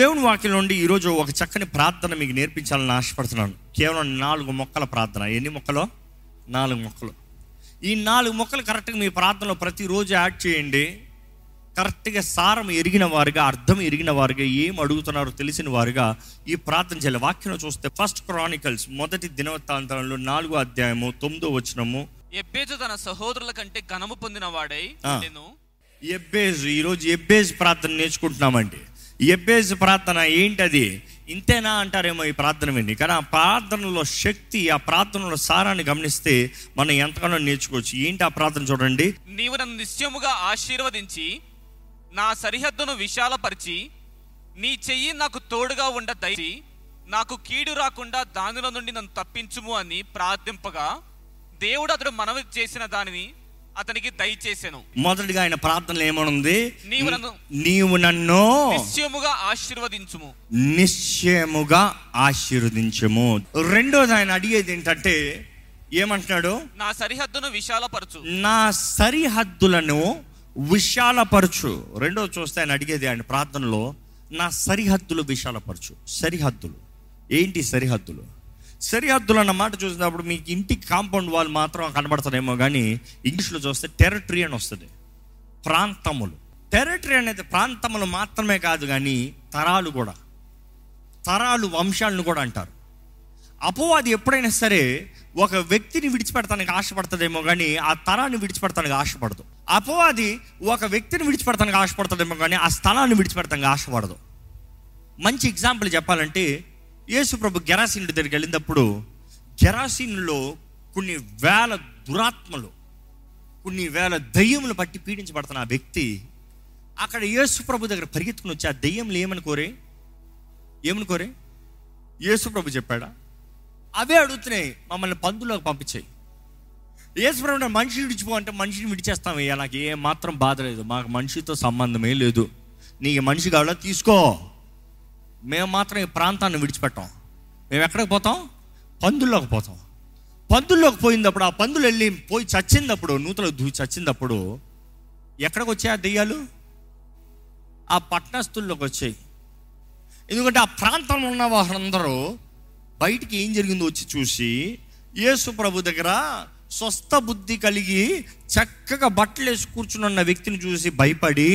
దేవుని వాక్యం నుండి ఈరోజు ఒక చక్కని ప్రార్థన మీకు నేర్పించాలని ఆశపడుతున్నాను. కేవలం నాలుగు మొక్కల ప్రార్థన. ఎన్ని మొక్కలు? నాలుగు మొక్కలు. ఈ నాలుగు మొక్కలు కరెక్ట్గా మీ ప్రార్థనలో ప్రతిరోజు యాడ్ చేయండి. కరెక్ట్గా సారం ఎరిగిన వారుగా అర్థం ఎరిగిన వారుగా ఏం అడుగుతున్నారో తెలిసిన వారుగా ఈ ప్రార్థన చేయాలి. వాక్యం చూస్తే ఫస్ట్ క్రానికల్స్ మొదటి దినవృత్తాంతంలో నాలుగో అధ్యాయము తొమ్మిదో వచనము. ఎబ్బేజు తన సహోదరుల కంటే ఘనము పొందిన వాడై. నేను ఎబ్బేజ్ ఈరోజు ఎబ్బేజ్ ప్రార్థన నేర్చుకుంటున్నామండి. ఎబ్బేజ్ ప్రార్థన ఏంటది? ఇంతేనా అంటారేమో ఈ ప్రార్థన విని. కానీ ఆ ప్రార్థనలో శక్తి ఆ ప్రార్థనలో సారాన్ని గమనిస్తే మనం ఎంతగానో నేర్చుకోవచ్చు. ఏంటి ఆ ప్రార్థన చూడండి. నీవు నన్ను నిశ్చయముగా ఆశీర్వదించి నా సరిహద్దును విశాలపరిచి నీ చెయ్యి నాకు తోడుగా ఉండ దయచి నాకు కీడు రాకుండా దానిలో నుండి నన్ను తప్పించుము అని ప్రార్థింపగా దేవుడు అతడు మనవి చేసిన దానిని అతనికి దయచేసెను. మొదటిగా ఆయన ప్రార్థనలో ఏమనుంది? నీవు నన్ను- నీవు నన్ను నిశ్చయముగా ఆశీర్వదించుము. నిశ్చయముగా ఆశీర్వదించము. రెండోది ఆయన అడిగేది ఏంటంటే ఏమంటున్నాడు? నా సరిహద్దును విశాలపరచు. నా సరిహద్దులను విశాలపరచు. రెండోది చూస్తే ఆయన అడిగేది ఆయన ప్రార్థనలో నా సరిహద్దులు విశాలపరచు. సరిహద్దులు. ఏంటి సరిహద్దులు? సరిహద్దులు అన్న మాట చూసినప్పుడు మీకు ఇంటి కాంపౌండ్ వాల్ మాత్రం కనబడతారేమో కానీ ఇంగ్లీష్లో చూస్తే టెరిటరీ అని వస్తుంది. ప్రాంతములు. టెరిటరీ అనేది ప్రాంతములు మాత్రమే కాదు కానీ తరాలు కూడా. తరాలు వంశాలను కూడా అంటారు. అపవాది ఎప్పుడైనా సరే ఒక వ్యక్తిని విడిచిపెడతానికి ఆశపడుతుందేమో కానీ ఆ తరాన్ని విడిచిపెడతానికి ఆశపడదు. అపవాది ఒక వ్యక్తిని విడిచిపెడతానికి ఆశపడుతుందేమో కానీ ఆ స్థలాన్ని విడిచిపెడతానికి ఆశపడదు. మంచి ఎగ్జాంపుల్ చెప్పాలంటే యేసు ప్రభు గెరాసీన్ దగ్గరికి వెళ్ళినప్పుడు గెరాసీన్లో కొన్ని వేల దురాత్మలు కొన్ని వేల దయ్యములు పట్టి పీడించబడుతున్న ఆ వ్యక్తి అక్కడ యేసు ప్రభు దగ్గర పరిగెత్తుకుని వచ్చి ఆ దయ్యములు ఏమని కోరే? ఏమని కోరే? యేసు ప్రభు చెప్పాడా అవే అడుగుతున్నాయి మమ్మల్ని పందులోకి పంపించాయి. యేసు ప్రభు మనిషిని విడిచిపో అంటే మనిషిని విడిచేస్తామయ్యా నాకు ఏ మాత్రం బాధ లేదు మాకు మనిషితో సంబంధమే లేదు. నీకు మనిషి కావాలా తీసుకో. మేము మాత్రం ఈ ప్రాంతాన్ని విడిచిపెట్టాం. మేము ఎక్కడికి పోతాం? పందుల్లోకి పోతాం. పందుల్లోకి పోయినప్పుడు ఆ పందులు వెళ్ళి పోయి చచ్చినప్పుడు నూతలకు దూచి చచ్చినప్పుడు ఎక్కడికి వచ్చాయి ఆ దెయ్యాలు? ఆ పట్టణస్థుల్లోకి వచ్చాయి. ఎందుకంటే ఆ ప్రాంతంలో ఉన్న వారందరూ బయటికి ఏం జరిగిందో వచ్చి చూసి యేసు ప్రభు దగ్గర స్వస్థ బుద్ధి కలిగి చక్కగా బట్టలు వేసి కూర్చుని ఉన్న వ్యక్తిని చూసి భయపడి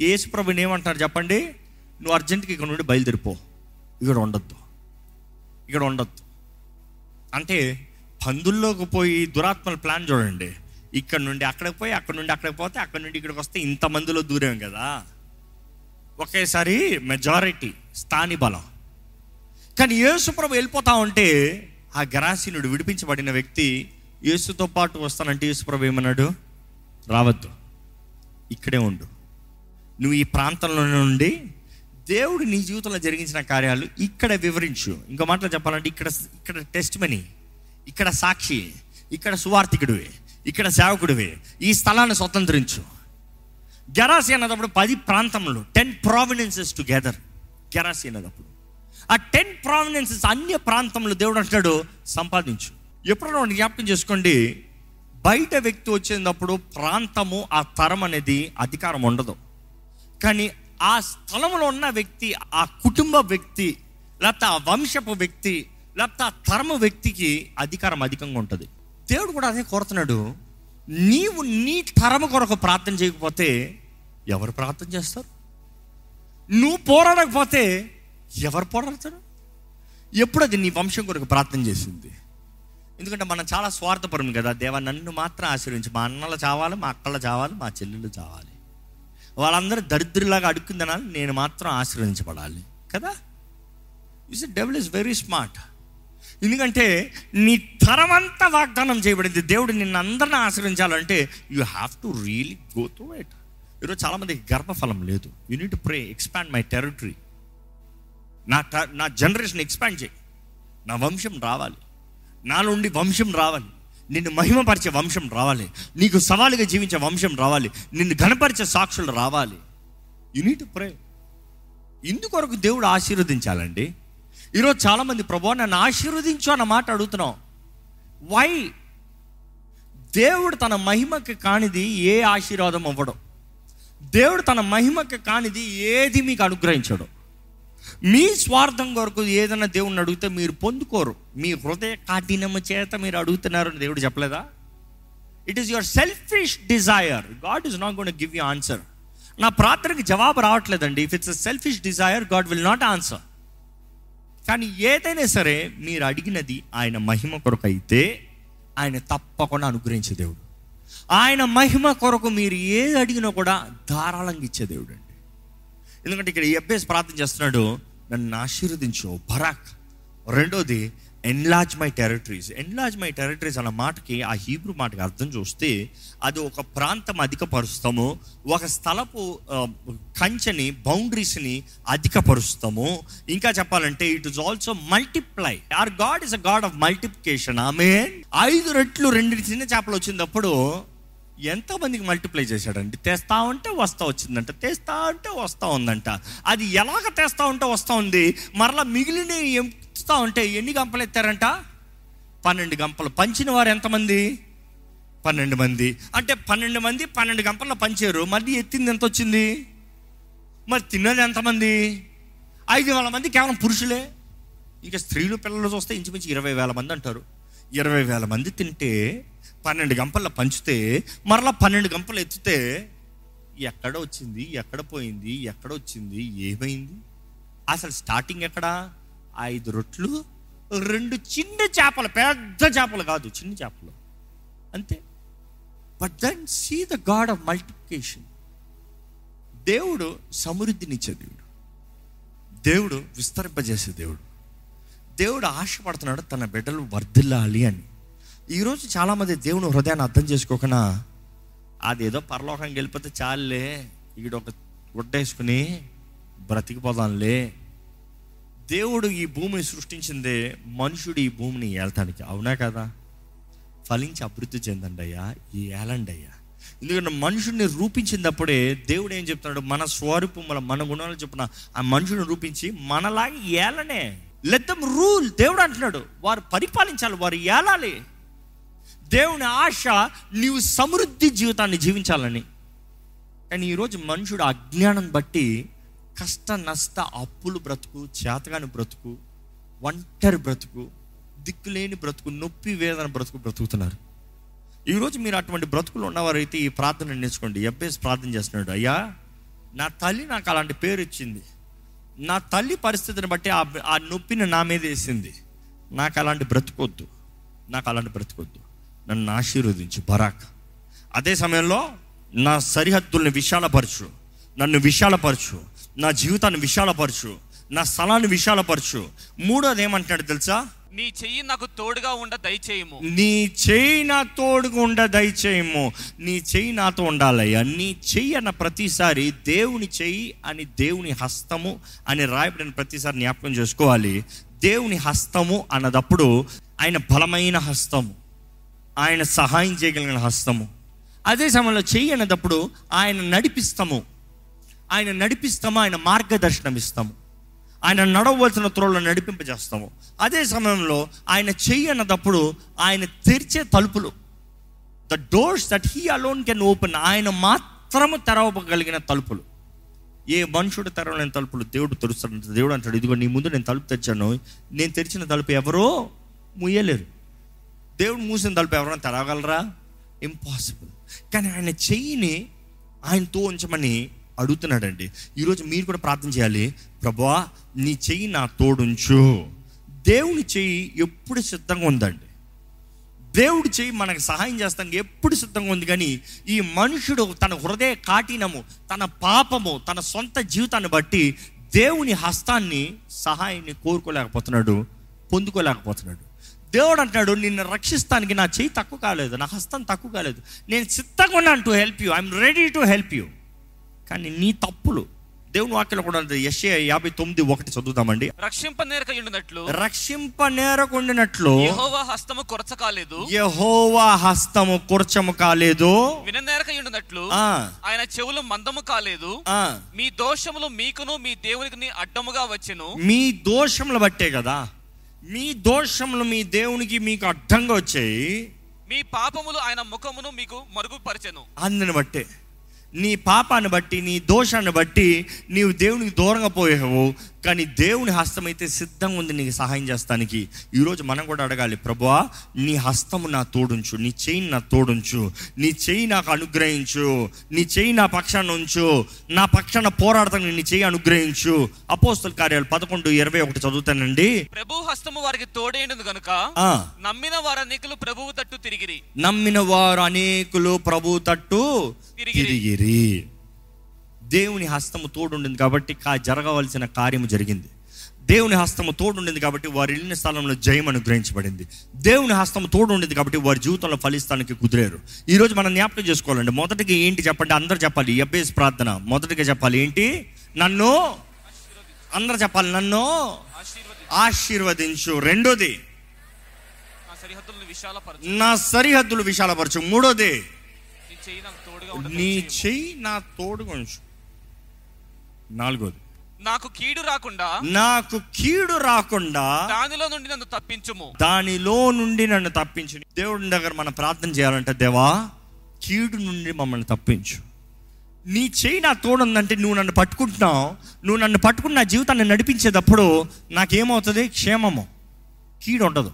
యేసు ప్రభుని ఏమంటారు చెప్పండి? నువ్వు అర్జెంట్గా ఇక్కడ నుండి బయలుదేరిపో. ఇక్కడ ఉండొద్దు. ఇక్కడ ఉండొద్దు. అంటే పందుల్లోకి పోయి దురాత్మల ప్లాన్ చూడండి. ఇక్కడ నుండి అక్కడికి పోయి అక్కడ నుండి అక్కడికి పోతే అక్కడ నుండి ఇక్కడికి వస్తే ఇంతమందిలో దూరం కదా. ఒకేసారి మెజారిటీ స్థాని బలం. కానీ యేసుప్రభు వెళ్ళిపోతా ఉంటే ఆ గరాసీనుడు విడిపించబడిన వ్యక్తి యేసుతో పాటు వస్తానంటే యేసుప్రభు ఏమన్నాడు? రావద్దు. ఇక్కడే ఉండు. నువ్వు ఈ ప్రాంతంలో నుండి దేవుడు నీ జీవితంలో జరిగించిన కార్యాలు ఇక్కడ వివరించు. ఇంకో మాటలో చెప్పాలంటే ఇక్కడ ఇక్కడ టెస్ట్ మనీ ఇక్కడ సాక్షి ఇక్కడ సువార్థికుడివి ఇక్కడ సేవకుడివి. ఈ స్థలాన్ని స్వతంత్రించు. గెరాసి అన్నప్పుడు పది ప్రాంతంలో టెన్ ప్రావినెన్సెస్ టుగెదర్ గెరాసి అన్నదప్పుడు. ఆ టెన్ ప్రావినెన్సెస్ అన్య ప్రాంతంలో దేవుడు అంటాడు సంపాదించు. ఎప్పుడైనా జ్ఞాపకం చేసుకోండి బయట వ్యక్తి వచ్చేటప్పుడు ప్రాంతము ఆ తరం అనేది అధికారం ఉండదు. కానీ ఆ స్థలంలో ఉన్న వ్యక్తి ఆ కుటుంబ వ్యక్తి లేకపోతే ఆ వంశపు వ్యక్తి లేకపోతే ఆ తరము వ్యక్తికి అధికారం అధికంగా ఉంటుంది. దేవుడు కూడా అదే కోరుతున్నాడు. నీవు నీ తరము కొరకు ప్రార్థన చేయకపోతే ఎవరు ప్రార్థన చేస్తారు? నువ్వు పోరాడకపోతే ఎవరు పోరాడతారు? ఎప్పుడు అది నీ వంశం కొరకు ప్రార్థన చేసింది? ఎందుకంటే మనం చాలా స్వార్థపరం కదా. దేవ నన్ను మాత్రం ఆశీర్వించి మా అన్నలు చావాలి మా అక్కలు చావాలి మా చెల్లెళ్ళు చావాలి. వాళ్ళందరూ దరిద్రులాగా అడుక్కుందనాలి నేను మాత్రం ఆశీర్వదించబడాలి. కదా? Is devil is very smart ఎందుకంటే నీ తరమంతా వాగ్దానం చేయబడింది. దేవుడు నిన్ను అందరిని ఆశ్రయించాలంటే you have to really go through it ఈరోజు చాలామందికి గర్భఫలం లేదు. You need pray expand my territory నా నా జనరేషన్ ఎక్స్పాండ్ చేయి. నా వంశం రావాలి. నా నుండి వంశం రావాలి. నిన్ను మహిమపరిచే వంశం రావాలి. నీకు సవాలుగా జీవించే వంశం రావాలి. నిన్ను ఘనపరిచే సాక్షులు రావాలి. యు నీట్ ప్రే ఇందుకొరకు దేవుడు ఆశీర్వదించాలండి. ఈరోజు చాలామంది ప్రభు నన్ను ఆశీర్వదించు అన్న మాట అడుగుతున్నాం. వై దేవుడు తన మహిమకి కానిది ఏ ఆశీర్వాదం అవ్వడం. దేవుడు తన మహిమకి కానిది ఏది మీకు అనుగ్రహించడం. మీ స్వార్థం కొరకు ఏదైనా దేవుణ్ణి అడిగితే మీరు పొందుకోరు. మీ హృదయ కాఠినము చేత మీరు అడుగుతున్నారు దేవుడు చెప్పలేదా? It is your selfish desire God is not gonna give you answer నా ప్రార్థనకి జవాబు రావట్లేదండి. If it's selfish desire God will not answer కానీ ఏదైనా సరే మీరు అడిగినది ఆయన మహిమ కొరకు అయితే ఆయన తప్పకుండా అనుగ్రహించే దేవుడు. ఆయన మహిమ కొరకు మీరు ఏది అడిగినా కూడా ధారాళంగా ఇచ్చే దేవుడు అండి ఎందుకంటే ఇక్కడ ఎబ్బేస్ ప్రార్థన చేస్తున్నాడు నన్ను ఆశీర్వదించు బరాక్. రెండోది enlarge my territories enlarge my territories అన్న మాటకి ఆ హీబ్రూ మాటకి అర్థం చూస్తే అది ఒక ప్రాంతం అధికపరుస్తాము ఒక స్థలపు కంచెని బౌండరీస్ని అధికపరుస్తాము. ఇంకా చెప్పాలంటే it is also multiply or God is a God of multiplication ఆమె ఐదు రెట్లు రెండు చిన్న చేపలు వచ్చినప్పుడు ఎంతమందికి మల్టిప్లై చేశాడండి. తెస్తా ఉంటే వస్తా వచ్చిందంట తెస్తా ఉంటే వస్తా ఉందంట. అది ఎలాగ తెస్తా ఉంటే వస్తూ ఉంది? మరలా మిగిలిన ఎంపుతా ఉంటే ఎన్ని గంపలు ఎత్తారంట? పన్నెండు గంపలు. పంచిన వారు ఎంతమంది? పన్నెండు మంది. అంటే పన్నెండు మంది పన్నెండు గంపల్లో పంచారు. మళ్ళీ ఎత్తింది ఎంత వచ్చింది? మరి తిన్నది ఎంతమంది? ఐదు వేల మంది కేవలం పురుషులే. ఇంకా స్త్రీలు పిల్లలు చూస్తే ఇంచుమించు ఇరవై వేల మంది అంటారు. ఇరవై వేల మంది తింటే పన్నెండు గంపల పంచితే మరలా పన్నెండు గంపలు ఎత్తితే ఎక్కడ వచ్చింది ఎక్కడ పోయింది ఎక్కడ వచ్చింది ఏమైంది? అసలు స్టార్టింగ్ ఎక్కడ? ఐదు రొట్లు రెండు చిన్న చేపలు పెద్ద చేపలు కాదు చిన్న చేపలు. అంతే. But then see the God of multiplication దేవుడు సమృద్ధినిచ్చే దేవుడు దేవుడు విస్తరింపజేసే దేవుడు. దేవుడు ఆశపడుతున్నాడు తన బిడ్డలు వర్ధిల్లాలి అని. ఈరోజు చాలామంది దేవుని హృదయాన్ని అర్థం చేసుకోకుండా అదేదో పరలోకానికి వెళ్ళిపోతే చాలులే. ఈడ ఒక గుడ్డేసుకుని బ్రతికిపోదాంలే. దేవుడు ఈ భూమిని సృష్టించిందే మనుషుడు ఈ భూమిని ఏలటానికి. అవునా కదా? ఫలించి అభివృద్ధి చెందండి అయ్యా ఈ ఏలండి అయ్యా ఎందుకంటే మనుషుడిని రూపించినప్పుడే దేవుడు ఏం చెప్తున్నాడు? మన స్వరూపముల మన గుణాలు చెప్పిన ఆ మనుషుని రూపించి మనలాగా ఏలనే. లెద్దం రూల్ దేవుడు అంటున్నాడు వారు పరిపాలించాలి వారు ఏలాలి. దేవుని ఆశ నీవు సమృద్ధి జీవితాన్ని జీవించాలని. కానీ ఈరోజు మనుషుడు అజ్ఞానం బట్టి కష్ట నష్ట అప్పులు బ్రతుకు చేతగాని బ్రతుకు ఒంటరి బ్రతుకు దిక్కులేని బ్రతుకు నొప్పి వేదన బ్రతుకు బ్రతుకుతున్నారు. ఈరోజు మీరు అటువంటి బ్రతుకులు ఉన్నవారైతే ఈ ప్రార్థన నేర్చుకోండి. ఎబ్బేసి ప్రార్థన చేస్తున్నాడు. అయ్యా నా తల్లి నాకు అలాంటి పేరు ఇచ్చింది. నా తల్లి పరిస్థితిని బట్టి ఆ ఆ నొప్పిని నా మీద వేసింది. నాకు అలాంటి బ్రతుకొద్దు. నాకు అలాంటి బ్రతుకొద్దు. నన్ను ఆశీర్వదించు బరాక్. అదే సమయంలో నా సరిహద్దుల్ని విశాలపరచు నన్ను విశాలపరచు నా జీవితాన్ని విశాలపరచు నా స్థలాన్ని విశాలపరచు. మూడోది ఏమంటున్నాడు తెలుసా? నీ చెయ్యి నాకు తోడుగా ఉండ దయచేయము. నీ చెయ్యి నా తోడుగా ఉండ దయచేయము. నీ చెయ్యి నాతో ఉండాలయ్యా. నీ చెయ్యి అన్న ప్రతిసారి దేవుని చెయ్యి అని దేవుని హస్తము అని రాయబడిన ప్రతిసారి జ్ఞాపకం చేసుకోవాలి. దేవుని హస్తము అన్నదప్పుడు ఆయన బలమైన హస్తము. ఆయన సహాయం చేయగలిగిన హస్తము. అదే సమయంలో చేయనప్పుడు ఆయన నడిపిస్తాము. ఆయన నడిపిస్తాము ఆయన మార్గదర్శనం ఇస్తాము ఆయన నడవలసిన త్రోళ్ళను నడిపింపజేస్తాము. అదే సమయంలో ఆయన చెయ్యి ఆయన తెరిచే తలుపులు the doors that he alone can open ఆయన మాత్రము తెరవగలిగిన తలుపులు. ఏ మనుషుడు తెరవలేని తలుపులు? దేవుడు తెరుస్తాడు దేవుడు అంటాడు ఇదిగో నీ ముందు నేను తలుపు తెచ్చాను నేను తెరిచిన తలుపు ఎవరో ముయ్యలేరు. దేవుడు మూసిన తలుపు ఎవరైనా తెరవగలరా? ఇంపాసిబుల్ కానీ ఆయన చెయ్యిని ఆయనతో ఉంచమని అడుగుతున్నాడండి. ఈరోజు మీరు కూడా ప్రార్థన చేయాలి. ప్రభా నీ చెయ్యి నా తోడుంచు. దేవుని చెయ్యి ఎప్పుడు సిద్ధంగా ఉందండి. దేవుడి చెయ్యి మనకు సహాయం చేస్తానికి ఎప్పుడు సిద్ధంగా ఉంది కానీ ఈ మనుషుడు తన హృదయ కాఠినము తన పాపము తన సొంత జీవితాన్ని బట్టి దేవుని హస్తాన్ని సహాయాన్ని కోరుకోలేకపోతున్నాడు పొందుకోలేకపోతున్నాడు. దేవుడు అంటున్నాడు నిన్ను రక్షిస్తానికి నా చెయ్యి తక్కువ కాలేదు నా హస్తం తక్కువ కాలేదు. నేను సిద్ధంగా ఉన్నాను to help you I'm ready to help you కానీ నీ తప్పులు దేవుని వాక్యంలో కూడా యెషయా యాభై తొమ్మిది ఒకటి చదువుతామండి రక్షింప నేరక ఉండినట్లు రక్షింప నేరకుండినట్లు యెహోవా హస్తము కొరచ కాలేదు. యహోవా హస్తము కుర్చము కాలేదు. విననేరక ఉండినట్లు ఆ, ఆయన చెవులు మందము కాలేదు. మీ దోషములు మీకును మీ దేవునికి అడ్డముగా వచ్చెను. మీ దోషములు బట్టే కదా. మీ దోషములు మీ దేవునికి మీకు అడ్డంగా వచ్చాయి. మీ పాపములు ఆయన ముఖమును మీకు మరుగుపరచెను. అందుని బట్టే నీ పాపాన్ని బట్టి నీ దోషాన్ని బట్టి నీవు దేవునికి దూరంగా పోయావు. కానీ దేవుని హస్తం అయితే సిద్ధంగా ఉంది నీకు సహాయం చేస్తానికి. ఈరోజు మనం కూడా అడగాలి ప్రభువా నీ హస్తము నా తోడుంచు నీ చెయ్యి నా తోడుంచు నీ చెయ్యి నాకు అనుగ్రహించు నీ చెయ్యి నా పక్షాన ఉంచు నా పక్షాన పోరాడతాను నీ చెయ్యి అనుగ్రహించు. అపోస్తుల కార్యాలు పదకొండు ఇరవై ఒకటి చదువుతానండి. ప్రభు హస్తము వారికి తోడైనది గనుక ఆ, నమ్మిన వారనేకులు ప్రభువు తట్టు తిరిగిరి. నమ్మిన వారు అనేకులు ప్రభు తట్టు తిరిగిరి. దేవుని హస్తము తోడుండింది కాబట్టి కా జరగవలసిన కార్యము జరిగింది. దేవుని హస్తము తోడుండింది కాబట్టి వారి వెళ్ళిన స్థలంలో జయం అనుగ్రహించబడింది. దేవుని హస్తము తోడుండింది కాబట్టి వారి జీవితంలో ఫలిస్తానికి కుదిరారు. ఈ రోజు మనం జ్ఞాపకం చేసుకోవాలండి. మొదటిగా ఏంటి చెప్పండి? అందరు చెప్పాలి. ఎబ్బేస్ ప్రార్థన. మొదటిగా చెప్పాలి ఏంటి? నన్ను అందరు చెప్పాలి. నన్ను ఆశీర్వది ఆశీర్వదించు. రెండోది నా సరిహద్దులు విశాలపరచు. మూడోది నీ చెయ్యి నీ దయచేయు. చెయ్యి నా తోడుగా ఉంచు. నాలుగోది. నాకు కీడు రాకుండా నాకు కీడు రాకుండా దానిలో నుండి నన్ను తప్పించుము. దానిలో నుండి నన్ను తప్పించు. దేవుడి దగ్గర మనం ప్రార్థన చేయాలంటే దేవా కీడు నుండి మమ్మల్ని తప్పించు. నీ చెయ్యి నా తోడుందంటే నువ్వు నన్ను పట్టుకుంటున్నావు. నువ్వు నన్ను పట్టుకుని నా జీవితాన్ని నడిపించేటప్పుడు నాకేమవుతుంది? క్షేమము. కీడు ఉండదు.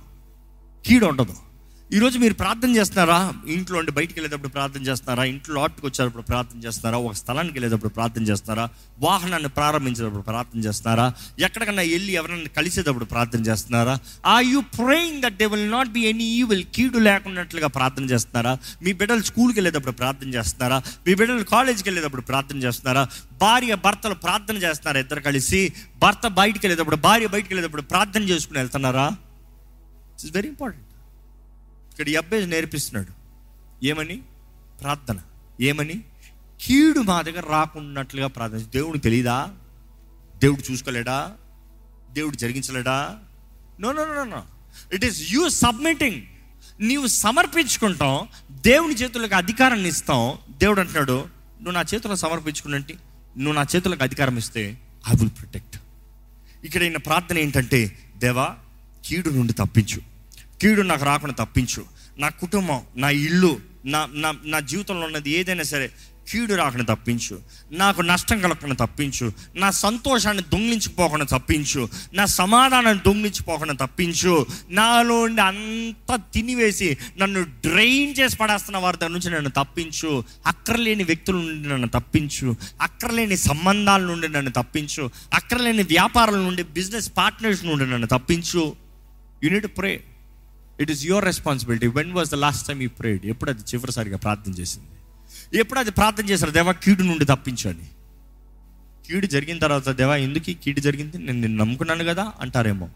కీడు ఉండదు. ఈరోజు మీరు ప్రార్థన చేస్తున్నారా? ఇంట్లో ఉండి బయటికి వెళ్ళేటప్పుడు ప్రార్థన చేస్తున్నారా? ఇంట్లో లోటుకు వచ్చేటప్పుడు ప్రార్థన చేస్తున్నారా? ఒక స్థలానికి వెళ్ళేటప్పుడు ప్రార్థన చేస్తున్నారా? వాహనాన్ని ప్రారంభించేటప్పుడు ప్రార్థన చేస్తున్నారా? ఎక్కడికన్నా వెళ్ళి ఎవరైనా కలిసేటప్పుడు ప్రార్థన చేస్తున్నారా? Are you praying that they will not be any evil కీడు లేకున్నట్లుగా ప్రార్థన చేస్తున్నారా? మీ బిడ్డలు స్కూల్కి వెళ్ళేటప్పుడు ప్రార్థన చేస్తున్నారా? మీ బిడ్డలు కాలేజీకి వెళ్ళేటప్పుడు ప్రార్థన చేస్తున్నారా? భార్య భర్తలు ప్రార్థన చేస్తున్నారా ఇద్దరు కలిసి? భర్త బయటికి వెళ్ళేటప్పుడు భార్య బయటికి వెళ్ళేటప్పుడు ప్రార్థన చేసుకుని వెళ్తున్నారా? ఇట్స్ వెరీ ఇంపార్టెంట్ ఇక్కడ ఈ అబ్బాయి నేర్పిస్తున్నాడు. ఏమని? ప్రార్థన. ఏమని? కీడు మా దగ్గర రాకున్నట్లుగా ప్రార్థన. దేవుడు తెలీదా? దేవుడు చూసుకోలేడా? దేవుడు జరిగించలేడా? No no no no it is you submitting నీవు సమర్పించుకుంటాం. దేవుని చేతులకు అధికారాన్ని ఇస్తాం. దేవుడు అంటున్నాడు నువ్వు నా చేతులకు సమర్పించుకున్నట్టు నువ్వు నా చేతులకు అధికారం ఇస్తే ఐ విల్ ప్రొటెక్ట్ ఇక్కడ ఈయన ప్రార్థన ఏంటంటే దేవా కీడు నుండి తప్పించు. కీడు నాకు రాకుండా తప్పించు. నా కుటుంబం నా ఇల్లు నా నా నా జీవితంలో ఉన్నది ఏదైనా సరే కీడు రాకుండా తప్పించు. నాకు నష్టం కలగకుండా తప్పించు. నా సంతోషాన్ని దొంగిలించిపోకుండా తప్పించు. నా సమాధానాన్ని దొంగిలించిపోకుండా తప్పించు. నాలో ఉండి అంతా తినివేసి నన్ను డ్రైన్ చేసి పడేస్తున్న వారి దగ్గర నుంచి నన్ను తప్పించు. అక్కర్లేని వ్యక్తుల నుండి నన్ను తప్పించు. అక్కర్లేని సంబంధాల నుండి నన్ను తప్పించు. అక్కర్లేని వ్యాపారాల నుండి బిజినెస్ పార్ట్నర్స్ నుండి నన్ను తప్పించు. You need pray it is your responsibility when was the last time you prayed ఎప్పుడు అది చివరిసారిగా ప్రార్థన చేసింది? ఎప్పుడు అది ప్రార్థన చేశారు? దేవా కీడు నుండి తప్పించండి. కీడు జరిగిన తర్వాత దేవా ఎందుకు కీడు జరిగింది? నేను నిన్ను నమ్ముకున్నాను కదా అంటారేమో.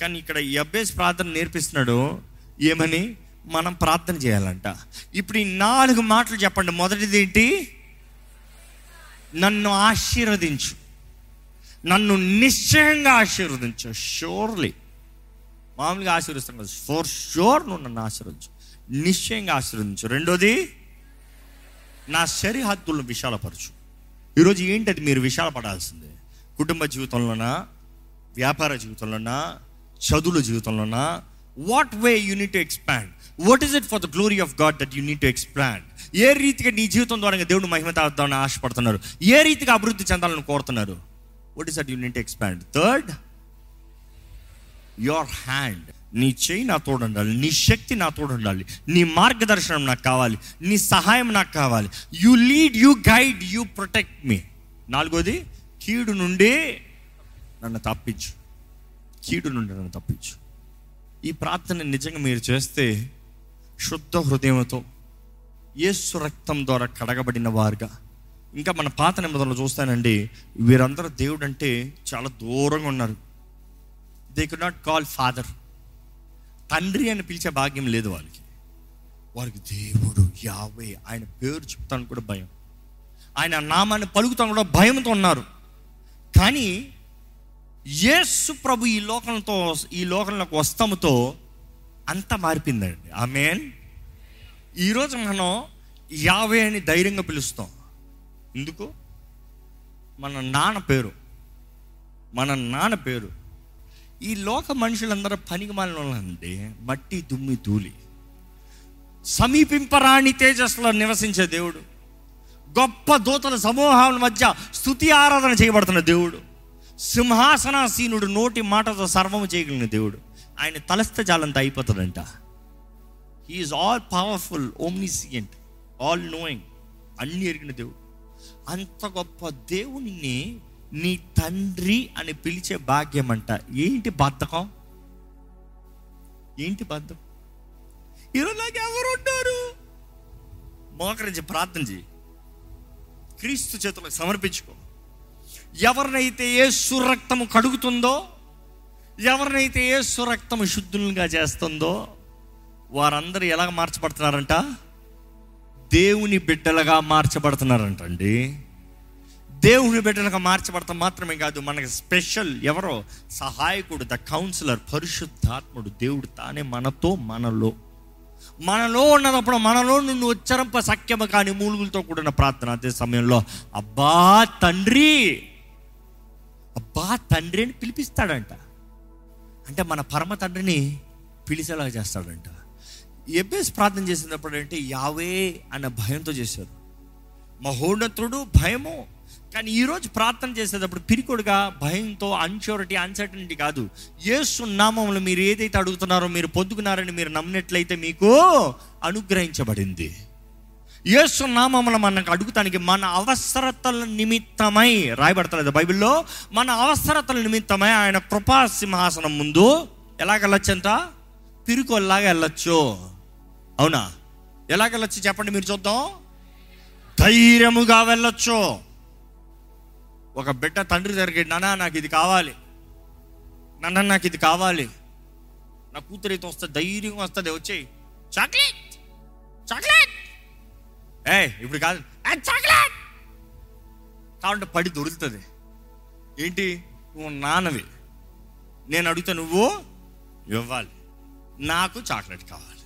కానీ ఇక్కడ ఈ అబ్బేస్ ప్రార్థన నేర్పిస్తున్నాడు ఏమని? మనం ప్రార్థన చేయాలంట. ఇప్పుడు ఈ నాలుగు మాటలు చెప్పండి. మొదటిది ఏంటి? నన్ను ఆశీర్వదించు. నన్ను నిశ్చయంగా ఆశీర్వదించు. షూర్లీ మామూలుగా ఆశీర్వదిస్తాం కదా. ఫోర్ షూర్ నువ్వు నన్ను ఆశీర్వదించు. నిశ్చయంగా ఆశీర్వదించు. రెండోది నా సరిహద్దులను విశాలపరచు. ఈరోజు ఏంటి అది మీరు విశాలపడాల్సిందే? కుటుంబ జీవితంలోనా వ్యాపార జీవితంలోనా చదువుల జీవితంలోనా? What way you need to expand what is it for the glory of God that you need to expand ఏ రీతిగా నీ జీవితం ద్వారా దేవుడు మహిమ తాగుతామని ఆశపడుతున్నారు? ఏ రీతిగా అభివృద్ధి చెందాలని కోరుతున్నారు? What is that you need expand third your hand నీ చేయి నా తోడు ఉండాలి నీ శక్తి నా తోడు ఉండాలి నీ మార్గదర్శనం నాకు కావాలి నీ సహాయం నాకు కావాలి. You lead you guide you protect me నాలుగోది కీడు నుండి నన్ను తప్పించు. కీడు నుండి నన్ను తప్పించు. ఈ ప్రార్థన నిజంగా మీరు చేస్తే శుద్ధ హృదయంతో యేసు రక్తం ద్వారా కడగబడిన వారుగా. ఇంకా మన పాత నిబంధనలు చూస్తానండి వీరందరూ దేవుడు అంటే చాలా దూరంగా ఉన్నారు. They could not call father తండ్రి అని పిలిచే భాగ్యం లేదు వాళ్ళకి. వారికి దేవుడు యావే ఆయన పేరు చెప్తాను కూడా భయం. ఆయన నామాన్ని పలుకుతాను కూడా భయంతో ఉన్నారు. కానీ యేసు ప్రభు ఈ లోకంతో ఈ లోకంలోకి వస్తాముతో అంతా మారిపోయిందండి. ఆమెన్. ఈరోజు మనం యావే అని ధైర్యంగా పిలుస్తాం. ఎందుకు? మన నాన్న పేరు. మన నాన్న పేరు. ఈ లోక మనుషులందరూ పనికి మాలినండి మట్టి దుమ్మి ధూళి. సమీపింపరాని తేజస్సులో నివసించే దేవుడు. గొప్ప దూతల సమూహాల మధ్య స్థుతి ఆరాధన చేయబడుతున్న దేవుడు. సింహాసనాసీనుడు నోటి మాటతో సర్వము చేయగలిగిన దేవుడు. ఆయన తలస్తే జాలంతా అయిపోతుందంట he is all powerful omniscient all knowing అన్ని ఎరిగిన దేవుడు. అంత గొప్ప దేవుణ్ణి నీ తండ్రి అని పిలిచే భాగ్యం అంట ఏంటి బద్ధకం? ఏంటి బద్ధం? ఈరోజు నాకు ఎవరు ఉంటారు మోకరించి ప్రార్థన చేయి క్రీస్తు చేతులకు సమర్పించుకో. ఎవరినైతే ఏ సురక్తము కడుగుతుందో ఎవరినైతే ఏ సురక్తము శుద్ధులుగా చేస్తుందో వారందరూ ఎలా మార్చబడుతున్నారంట? దేవుని బిడ్డలుగా మార్చబడుతున్నారంట అండి దేవుని బిడ్డలుగా మార్చబడతాం మాత్రమే కాదు మనకి స్పెషల్ ఎవరో సహాయకుడు ద కౌన్సిలర్ పరిశుద్ధాత్ముడు దేవుడు తానే మనతో మనలో. మనలో ఉన్నదప్పుడు మనలో నుండి ఉచ్చరింప సఖ్యము కాని మూలుగులతో కూడిన ప్రార్థన అదే సమయంలో అబ్బా తండ్రి! అబ్బా తండ్రి అని పిలిపిస్తాడంట. అంటే మన పరమ తండ్రిని పిలిచేలాగా చేస్తాడంట. ఎబ్బేస్ ప్రార్థన చేసినప్పుడు అంటే యావే అన్న భయంతో చేశారు మహోన్నతుడు భయము. కానీ ఈరోజు ప్రార్థన చేసేటప్పుడు పిరికొడుగా భయంతో అన్ష్యూరిటీ అన్సర్టనిటీ కాదు. యేసు నామంలో మీరు ఏదైతే అడుగుతున్నారో మీరు పొందుకున్నారని మీరు నమ్మినట్లయితే మీకు అనుగ్రహించబడింది. యేసు నామములు మనకు అడుగుతానికి మన అవసరతల నిమిత్తమై రాయబడతలేదు బైబిల్లో. మన అవసరతల నిమిత్తమై ఆయన కృపా సింహాసనం ముందు ఎలాగ వెళ్ళొచ్చంట? పిరుకొల్లాగా వెళ్ళొచ్చు. అవునా? ఎలాగ వెళ్ళొచ్చు చెప్పండి మీరు చూద్దాం. ధైర్యముగా వెళ్ళొచ్చు. ఒక బిడ్డ తండ్రి దగ్గరికి నాన్న నాకు ఇది కావాలి. నాన్న నాకు ఇది కావాలి. నా కూతురు అయితే వస్తే ధైర్యం వస్తుంది వచ్చేయి. చాక్లెట్! చాక్లెట్! ఏ ఇప్పుడు కాదు. చాక్లెట్! కాబట్టి పడి దొరుకుతుంది. ఏంటి? నువ్వు నాన్నవి. నేను అడుగుతా నువ్వు ఇవ్వాలి. నాకు చాక్లెట్ కావాలి.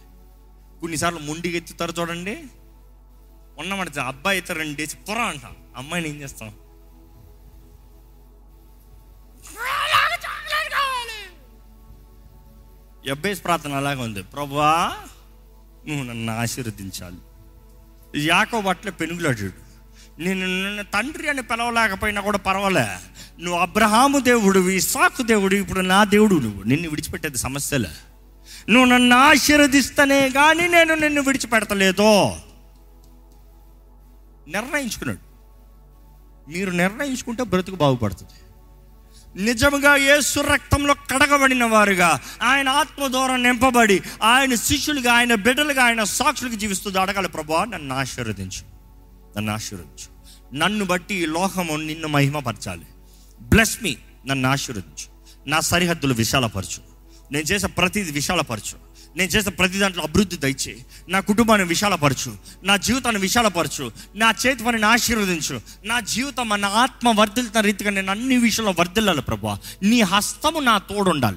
కొన్నిసార్లు ముండికి ఎత్తుతారు చూడండి. ఉన్నమాట అబ్బాయి అయితే రెండు డేస్ పొర అంటాం. అమ్మాయిని ఏం చేస్తాం? "నాకు ప్రార్థన అలాగే ఉంది. ప్రభా నువ్వు నన్ను ఆశీర్వదించాలి. యాకో అట్లే పెనుగులాడు నేను నిన్న తండ్రి అని పిలవలేకపోయినా కూడా పర్వాలే. నువ్వు అబ్రహాము దేవుడు ఇసాకు దేవుడు ఇప్పుడు నా దేవుడు నువ్వు. నిన్ను విడిచిపెట్టేది సమస్యలే. నువ్వు నన్ను ఆశీర్వదిస్తనే కానీ నేను నిన్ను విడిచిపెడతలేదు. నిర్ణయించుకున్నాడు. మీరు నిర్ణయించుకుంటే బ్రతుకు బాగుపడుతుంది. నిజముగా యేసు రక్తంలో కడగబడిన వారుగా ఆయన ఆత్మ ద్వారా నింపబడి ఆయన శిష్యులుగా ఆయన బిడ్డలుగా ఆయన సాక్షులుగా జీవిస్తుంది అడగాలి ప్రభా నన్ను ఆశీర్వదించు. నన్ను ఆశీర్వదించు. నన్ను బట్టి ఈ లోకము నిన్ను మహిమపరచాలి. బ్లెస్ మీ నన్ను ఆశీర్వదించు. నా సరిహద్దులు విశాలపరచు. నేను చేసే ప్రతిది విశాలపరచు. నేను చేసే ప్రతి దాంట్లో అభివృద్ధి దయచే. నా కుటుంబాన్ని విశాలపరచు. నా జీవితాన్ని విశాలపరచు. నా చేతి పనిని ఆశీర్వదించు. నా జీవితం నా ఆత్మ వర్ధిల్తున్న రీతిగా నేను అన్ని విషయంలో వర్ధిల్లాలి ప్రభా నీ హస్తము నా తోడుండాలి.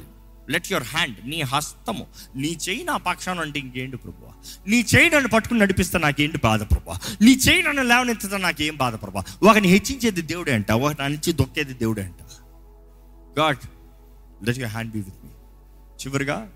లెట్ యువర్ హ్యాండ్ నీ హస్తము. నీ చేయి నా పక్షాన అంటే ఇంకేంటి ప్రభు నీ చేయి నన్ను పట్టుకుని నడిపిస్తే నాకేంటి బాధ ప్రభా నీ చేయి నన్ను లేవనెత్తితే నాకేం బాధ ప్రభా ఒకని హెచ్చించేది దేవుడే అంట ఒకటి అనిచ్చి దొక్కేది దేవుడే అంట. God let your hand be with me చివరిగా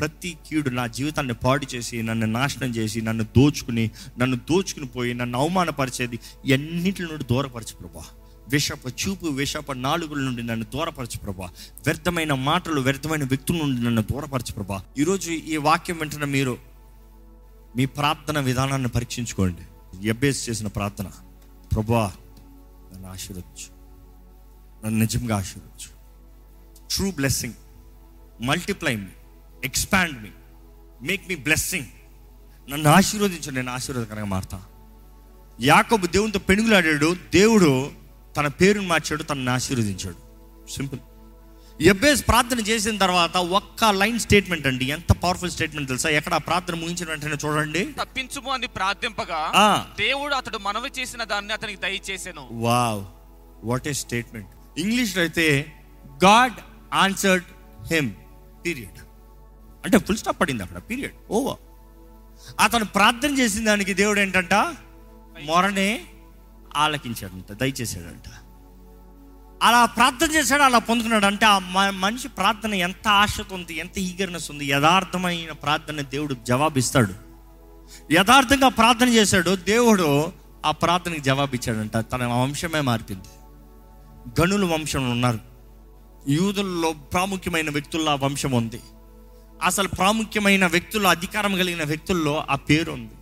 ప్రతి కీడు నా జీవితాన్ని పాడు చేసి నన్ను నాశనం చేసి నన్ను దోచుకుని నన్ను దోచుకుని పోయి నన్ను అవమానపరిచేది ఎన్నింటి నుండి దూరపరచు ప్రభా. విషప చూపు విషప నాలుగుల నుండి నన్ను దూరపరచు ప్రభా. వ్యర్థమైన మాటలు వ్యర్థమైన వ్యక్తుల నుండి నన్ను దూరపరచు ప్రభా. ఈరోజు ఈ వాక్యం వెంటనే మీరు మీ ప్రార్థన విధానాన్ని పరీక్షించుకోండి. ఎబ్బేస్ చేసిన ప్రార్థన ప్రభా నన్ను ఆశీర్వచ్చు నన్ను నిజంగా ఆశీర్వచ్చు true blessing multiply me expand me make me blessing నన్ను ఆశీర్వదించు నేను ఆశీర్వాదకరంగా మారుతా. యాకోబు దేవునితో పెనుగులాడాడు. దేవుడు తన పేరుని మార్చాడు తనని ఆశీర్వదించాడు. సింపుల్ ఎబ్బేస్ ప్రార్థన చేసిన తర్వాత ఒక్క లైన్ స్టేట్మెంట్ అండి. ఎంత పవర్ఫుల్ స్టేట్మెంట్ తెలుసా? ఎక్కడ ప్రార్థన ముగించిన వెంటనే చూడండి. తప్పించుము అని ప్రార్థింపగా. దేవుడు అతడు మనవి చేసిన దాన్ని అతనికి దయచేసెను. వావ్ వాట్ ఏ స్టేట్మెంట్ ఇంగ్లీష్లో అయితే గాడ్ ఆన్సర్డ్ హిమ్ పీరియడ్ అంటే ఫుల్ స్టాప్ పడింది అక్కడ పీరియడ్ ఓవర్ అతను ప్రార్థన చేసిన దానికి దేవుడు ఏంటంట? మొరనే ఆలకించాడంట దయచేసాడంట అలా ప్రార్థన చేశాడు అలా పొందుకున్నాడు. అంటే ఆ మ- మనిషి ప్రార్థన ఎంత ఆశతో ఉంది ఎంత ఈగర్నెస్ ఉంది యథార్థమైన ప్రార్థన దేవుడు జవాబిస్తాడు. యథార్థంగా ప్రార్థన చేశాడు దేవుడు ఆ ప్రార్థనకి జవాబిచ్చాడంట. తన వంశమే మారిపోయింది. గనుల వంశంలో ఉన్నారు. యూదుల్లో ప్రాముఖ్యమైన వ్యక్తుల్లో ఆ వంశం ఉంది. అసలు ప్రాముఖ్యమైన వ్యక్తుల్లో అధికారం కలిగిన వ్యక్తుల్లో ఆ పేరు ఉంది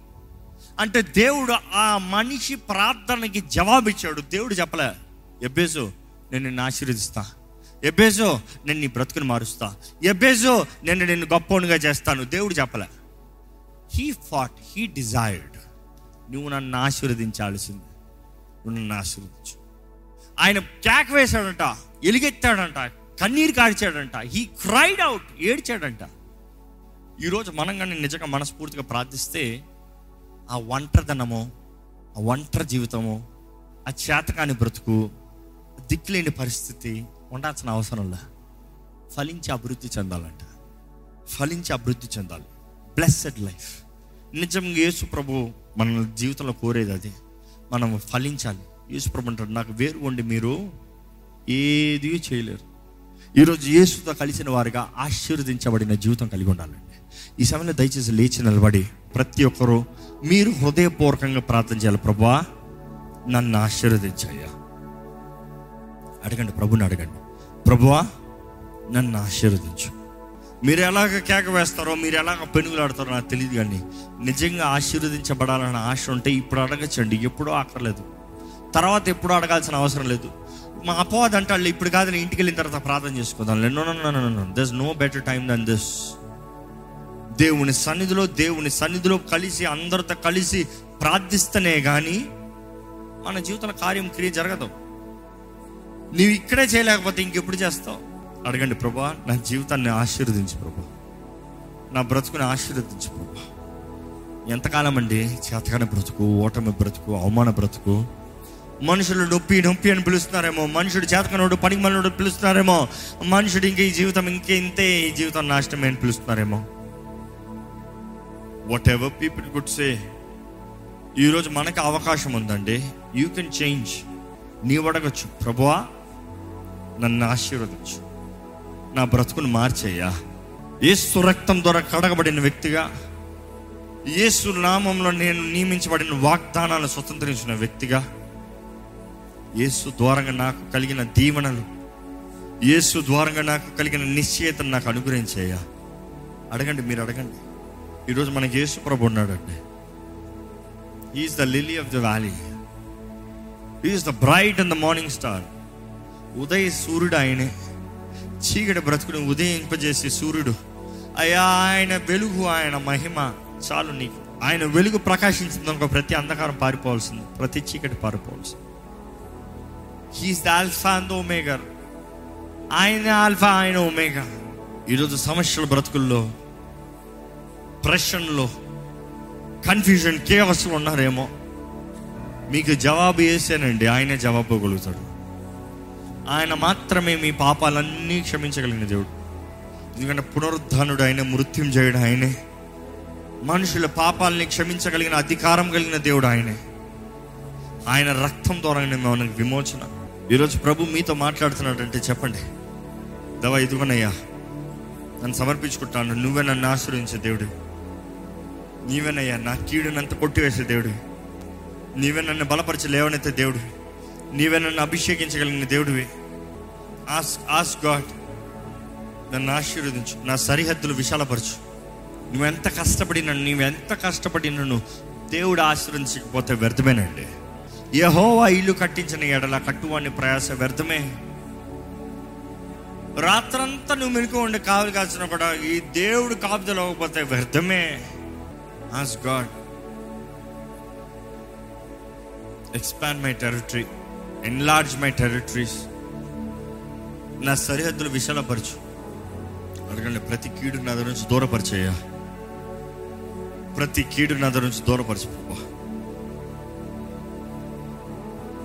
అంటే దేవుడు ఆ మనిషి ప్రార్థనకి జవాబిచ్చాడు. దేవుడు చెప్పలే ఎబ్బేజో నేను నిన్ను ఆశీర్వదిస్తా. ఎబ్బేజో నేను నీ బ్రతుకుని మారుస్తా. ఎబ్బేజో నేను నిన్ను గొప్పనుగా చేస్తాను. దేవుడు చెప్పలే హీ ఫాట్ హీ డిజైర్డ్. నువ్వు నన్ను ఆశీర్వదించాల్సింది నువ్వు నన్ను ఆశీర్వదించు. ఆయన క్యాక్ వేశాడంట ఎలుగెత్తాడంట కన్నీరు కాడిచాడంట హీ క్రైడ్ అవుట్ ఏడ్చాడంట. ఈరోజు మనం కానీ నిజంగా మనస్ఫూర్తిగా ప్రార్థిస్తే ఆ ఒంటరిదనము ఆ ఒంటరి జీవితము ఆ చేతకాని బ్రతుకు దిక్కులేని పరిస్థితి ఉండాల్సిన అవసరంలా ఫలించి అభివృద్ధి చెందాలంట. ఫలించి అభివృద్ధి చెందాలి. బ్లెస్సెడ్ లైఫ్ నిజంగా యేసు ప్రభు మన జీవితంలో కోరేది అది. మనం ఫలించాలి. యేసు ప్రభు అంటారు నాకు వేరు ఉండి మీరు ఏది చేయలేరు. ఈరోజు యేసుతో కలిసిన వారిగా ఆశీర్వదించబడిన జీవితం కలిగి ఉండాలండి. ఈ సమయంలో దయచేసి లేచి నిలబడి ప్రతి ఒక్కరూ మీరు హృదయపూర్వకంగా ప్రార్థన చేయాలి. ప్రభా నన్ను ఆశీర్వదించయ్యా. అడగండి ప్రభుని అడగండి. ప్రభువా నన్ను ఆశీర్వదించు. మీరు ఎలాగ కేక వేస్తారో మీరు ఎలాగ పెనుగులాడతారో నాకు తెలియదు కానీ నిజంగా ఆశీర్వదించబడాలన్న ఆశ ఉంటే ఇప్పుడు అడగచ్చండి. ఎప్పుడూ అక్కర్లేదు తర్వాత ఎప్పుడూ అడగాల్సిన అవసరం లేదు. మా అపవాద్ అంటాడు ఇప్పుడు కాదు నేను ఇంటికి వెళ్ళిన తర్వాత ప్రార్థన చేసుకుందాం. No no no no thus no better time than this దేవుని సన్నిధిలో దేవుని సన్నిధిలో కలిసి అందరితో కలిసి ప్రార్థిస్తేనే కానీ మన జీవితంలో కార్యం క్రియ జరగదు. నీవు ఇక్కడే చేయలేకపోతే ఇంకెప్పుడు చేస్తావు? అడగండి ప్రభా నా జీవితాన్ని ఆశీర్వదించు ప్రభా. నా బ్రతుకుని ఆశీర్వదించు ప్రభా. ఎంతకాలం అండి? చేతకాని బ్రతుకు ఓటమి బ్రతుకు అవమాన బ్రతుకు మనుషులు నొప్పి నొప్పి అని పిలుస్తున్నారేమో. మనుషుడు చేతకనోడు పనికి మనోడు పిలుస్తున్నారేమో. మనుషుడు ఇంక ఈ జీవితం ఇంకే ఇంతే ఈ జీవితం నాశనమే అని పిలుస్తున్నారేమో. Whatever people good say ఈరోజు మనకి అవకాశం ఉందండి. యూ కెన్ చేంజ్ నీవు అడగచ్చు ప్రభువా నన్ను ఆశీర్వదించు. నా బ్రతుకును మార్చేయ్యా. ఏసు రక్తం ద్వారా కడగబడిన వ్యక్తిగా యేసు నామంలో నేను నియమించబడిన వాగ్దానాలను స్వతంత్రించిన వ్యక్తిగా యేసు ద్వారంగా నాకు కలిగిన దీవెనలు యేసు ద్వారంగా నాకు కలిగిన నిశ్చయతను నాకు అనుగ్రహించేయ్యా అడగండి మీరు అడగండి. ఈరోజు మనకి యేసు ప్రభు ఉన్నాడండి. Is the lily of the valley is the bright and the morning star ఉదయ సూర్యుడు ఆయనే. చీకటి బ్రతుకుని ఉదయింపజేసే సూర్యుడు. అయ్యా ఆయన వెలుగు ఆయన మహిమ చాలు నీకు. ఆయన వెలుగు ప్రకాశించిందనుకో ప్రతి అంధకారం పారిపోవాల్సింది ప్రతి చీకటి పారిపోవాల్సింది. He's the alpha and omega ఆయన ఆల్ఫా ఆయన ఒమేగా ఈరోజు సమస్యల బ్రతుకుల్లో ప్రశ్నలో కన్ఫ్యూజన్ కేవస్లో ఉన్నారేమో. మీకు జవాబు వేసానండి ఆయనే జవాబు ఇవ్వగలుగుతాడు. ఆయన మాత్రమే మీ పాపాలన్నీ క్షమించగలిగిన దేవుడు. ఎందుకంటే పునరుద్ధానుడు ఆయన మృత్యుం చేయడం ఆయనే. మనుషుల పాపాలని క్షమించగలిగిన అధికారం కలిగిన దేవుడు ఆయనే. ఆయన రక్తం ద్వారా మనకు విమోచన ఈరోజు ప్రభు మీతో మాట్లాడుతున్నాడంటే చెప్పండి. దవా ఇదిగోనయ్యా నన్ను సమర్పించుకుంటాను. నువ్వే నన్ను ఆశ్రయించే దేవుడు. నీవేనయ్యా నా కీడునంత కొట్టివేసే దేవుడు. నీవే నన్ను బలపరిచి లేవనైతే దేవుడు. నీవే నన్ను అభిషేకించగలిగిన దేవుడివి. ఆస్ ఆస్ గాడ్ నన్ను ఆశీర్వదించు. నా సరిహద్దులు విశాలపరచు. నువ్వెంత కష్టపడి నన్ను నువ్వెంత కష్టపడి నన్ను దేవుడు ఆశీర్వదించకపోతే వ్యర్థమేనండి. యహోవా ఇల్లు కట్టించిన ఎడల కట్టువాని ప్రయాస వ్యర్థమే. రాత్రంతా నువ్వు మెలకు ఉండి కావలి కాల్చిన కూడా ఈ దేవుడు కాపుదలు అవ్వకపోతే వ్యర్థమే. As God expand my territory enlarge my territories నా సరిహద్దులు విశాలపరచు. అడగండి ప్రతి కీడు నా దగ్గర నుంచి దూరపరిచేయ? ప్రతి కీడు నా దగ్గర నుంచి దూరపరచు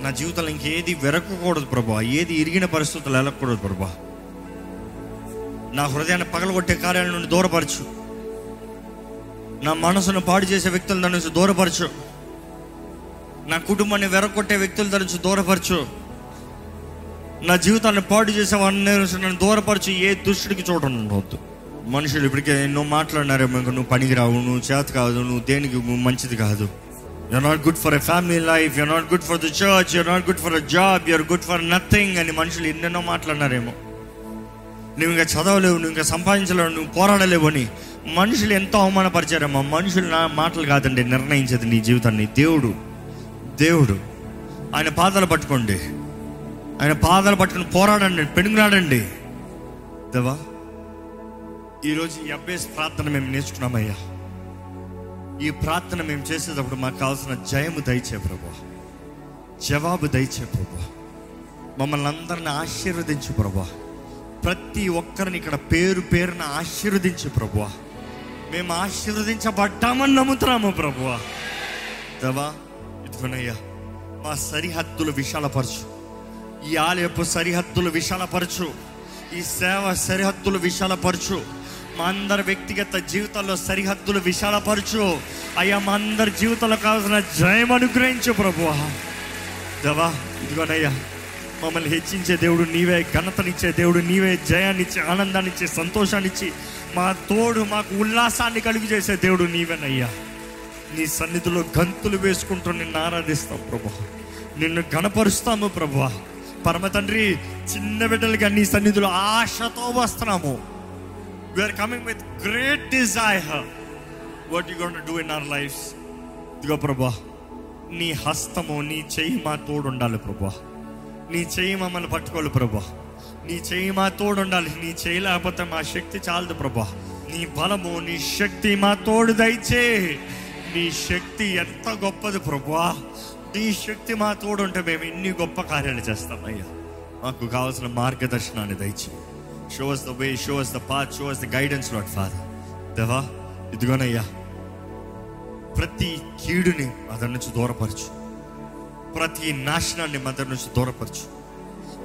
నా జీవితంలో ఇంకేది వెరకకూడదు ప్రభా. ఏది ఇరిగిన పరిస్థితులు వెళ్ళకూడదు ప్రభా. నా హృదయాన్ని పగలగొట్టే కార్యాల నుండి దూరపరచు. నా మనసును పాడు చేసే వ్యక్తుల దాని నుంచి దూరపరచు. నా కుటుంబాన్ని వెరగొట్టే వ్యక్తుల దాని నుంచి దూరపరచు. నా జీవితాన్ని పాడు చేసే వాడిని నన్ను దూరపరచు. ఏ దుష్టుడికి చోటు ఉండవద్దు మనుషులు ఇప్పటికే ఎన్నో మాట్లాడినారేమో ఇంకా నువ్వు పనికి రావు నువ్వు చేత కాదు నువ్వు దేనికి మంచిది కాదు. You're not good for a family life you're not good for the church you're not good for a job you're good for nothing అని మనుషులు ఎన్నెన్నో మాట్లాడినారేమో. నువ్వు ఇంకా చదవలేవు నువ్వు ఇంకా సంపాదించలేవు నువ్వు పోరాడలేవు అని మనుషులు ఎంతో అవమానపరిచారమ్మా మనుషులు నా మాటలు కాదండి నిర్ణయించేది నీ జీవితాన్ని. దేవుడు దేవుడు ఆయన పాదాలు పట్టుకోండి. ఆయన పాదాలు పట్టుకుని పోరాడండి పెనుగులాడండి. దేవా ఈరోజు ఈ అభ్యాస ప్రార్థన మేము నేర్చుకున్నామయ్యా. ఈ ప్రార్థన మేము చేసేటప్పుడు మాకు కావాల్సిన జయము దయచే ప్రభా. జవాబు దయచే ప్రభా. మమ్మల్ని అందరిని ఆశీర్వదించు ప్రభా. ప్రతి ఒక్కరిని ఇక్కడ పేరు పేరున ఆశీర్వదించు ప్రభా. మేము ఆశీర్వదించబడ్డామని నమ్ముతున్నాము ప్రభువా దవా ఇదిగోనయ్యా మా సరిహద్దులు విశాలపరచు. ఈ ఆలయపు సరిహద్దులు విశాలపరచు. ఈ సేవ సరిహద్దులు విశాలపరచు. మా అందరి వ్యక్తిగత జీవితాల్లో సరిహద్దులు విశాలపరచు. అయ్యా మా అందరి జీవితంలో కావాల్సిన జయం అనుగ్రహించు ప్రభు దేవా ఇదిగోనయ్యా మమ్మల్ని హెచ్చించే దేవుడు నీవే ఘనతనిచ్చే దేవుడు నీవే జయాన్నిచ్చి ఆనందాన్నిచ్చి సంతోషాన్నిచ్చి మా తోడు మాకు ఉల్లాసాన్ని కలుగు చేసే దేవుడు నీవేనయ్యా. నీ సన్నిధిలో గంతులు వేసుకుంటూ నిన్ను ఆరాధిస్తాం ప్రభు నిన్ను గణపరుస్తాము ప్రభు పరమ తండ్రి చిన్న బిడ్డలుగా నీ సన్నిధిలో ఆశతో వస్తున్నాము. We're coming with great desire what you gonna do in our life ఇదిగో ప్రభా నీ హస్తము నీ చెయ్యి మా తోడు ఉండాలి ప్రభా. నీ చెయ్యి మమ్మల్ని పట్టుకోవాలి ప్రభా. నీ చెయ్యి మా తోడు ఉండాలి నీ చెయ్యి లేకపోతే మా శక్తి చాలదు ప్రభా. నీ బలము నీ శక్తి మా తోడు దయచే. నీ శక్తి ఎంత గొప్పది ప్రభా. నీ శక్తి మా తోడు ఉంటే మేము ఇన్ని గొప్ప కార్యాలు చేస్తామయ్యా మాకు కావాల్సిన మార్గదర్శనాన్ని దయచేయి. Show us the way show us the path show us the guidance lord father దేవా ఇదిగోనయ్యా ప్రతి కీడుని అతని నుంచి దూరపరచు. ప్రతి నాశనాన్ని మధ్య నుంచి దూరపరచు.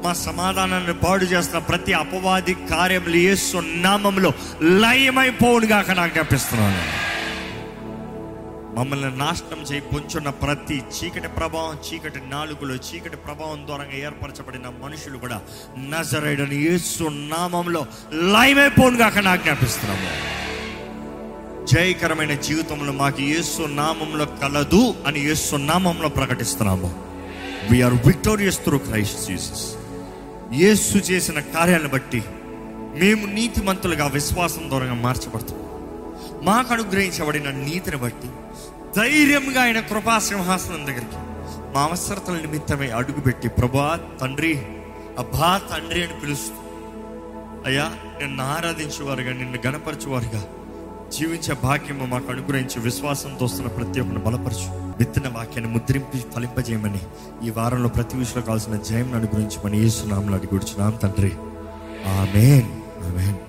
మా సమాధానాన్ని పాడు చేస్తున్న ప్రతి అపవాది కార్యములు ఏ సున్నామంలో లయమైపోవునుగా నాకు ఆజ్ఞాపిస్తున్నాను మమ్మల్ని నాశనం చేయి పొంచున్న ప్రతి చీకటి ప్రభావం చీకటి నాలుగులో చీకటి ప్రభావం ద్వారా ఏర్పరచబడిన మనుషులు కూడా నజరైడని యేసు నామంలో లయమైపోనుగా నాకు ఆజ్ఞాపిస్తున్నాము. జయకరమైన జీవితంలో మాకు యేసు నామంలో కలదు అని యేసు నామంలో ప్రకటిస్తున్నాము. We're victorious through Christ Jesus Yesu చేసిన కార్యాలను బట్టి మేము నీతిమంతులుగా విశ్వాసం ద్వారా మార్చబడుతున్నాం. మాకు అనుగ్రహించబడిన నీతిని బట్టి ధైర్యంగా ఆయన కృపాసింహాసనం దగ్గరికి మా అవసరతల నిమిత్తమై అడుగుపెట్టి ప్రభా తండ్రి అబ్బా తండ్రి అని పిలుస్తూ అయ్యా నిన్ను ఆరాధించేవారుగా నిన్ను గణపరచేవారుగా జీవించే భాగ్యము మాకు అనుగ్రహించి విశ్వాసంతో వస్తున్న ప్రతి ఒక్కరిని బలపరచు. విత్తన వాక్యాన్ని ముద్రింపి ఫలింపజేయమని ఈ వారంలో ప్రతి విషయంలో కావాల్సిన జయం అనుగ్రహించమని ఏసునామలు అడిగి తండ్రి. ఆమెన్.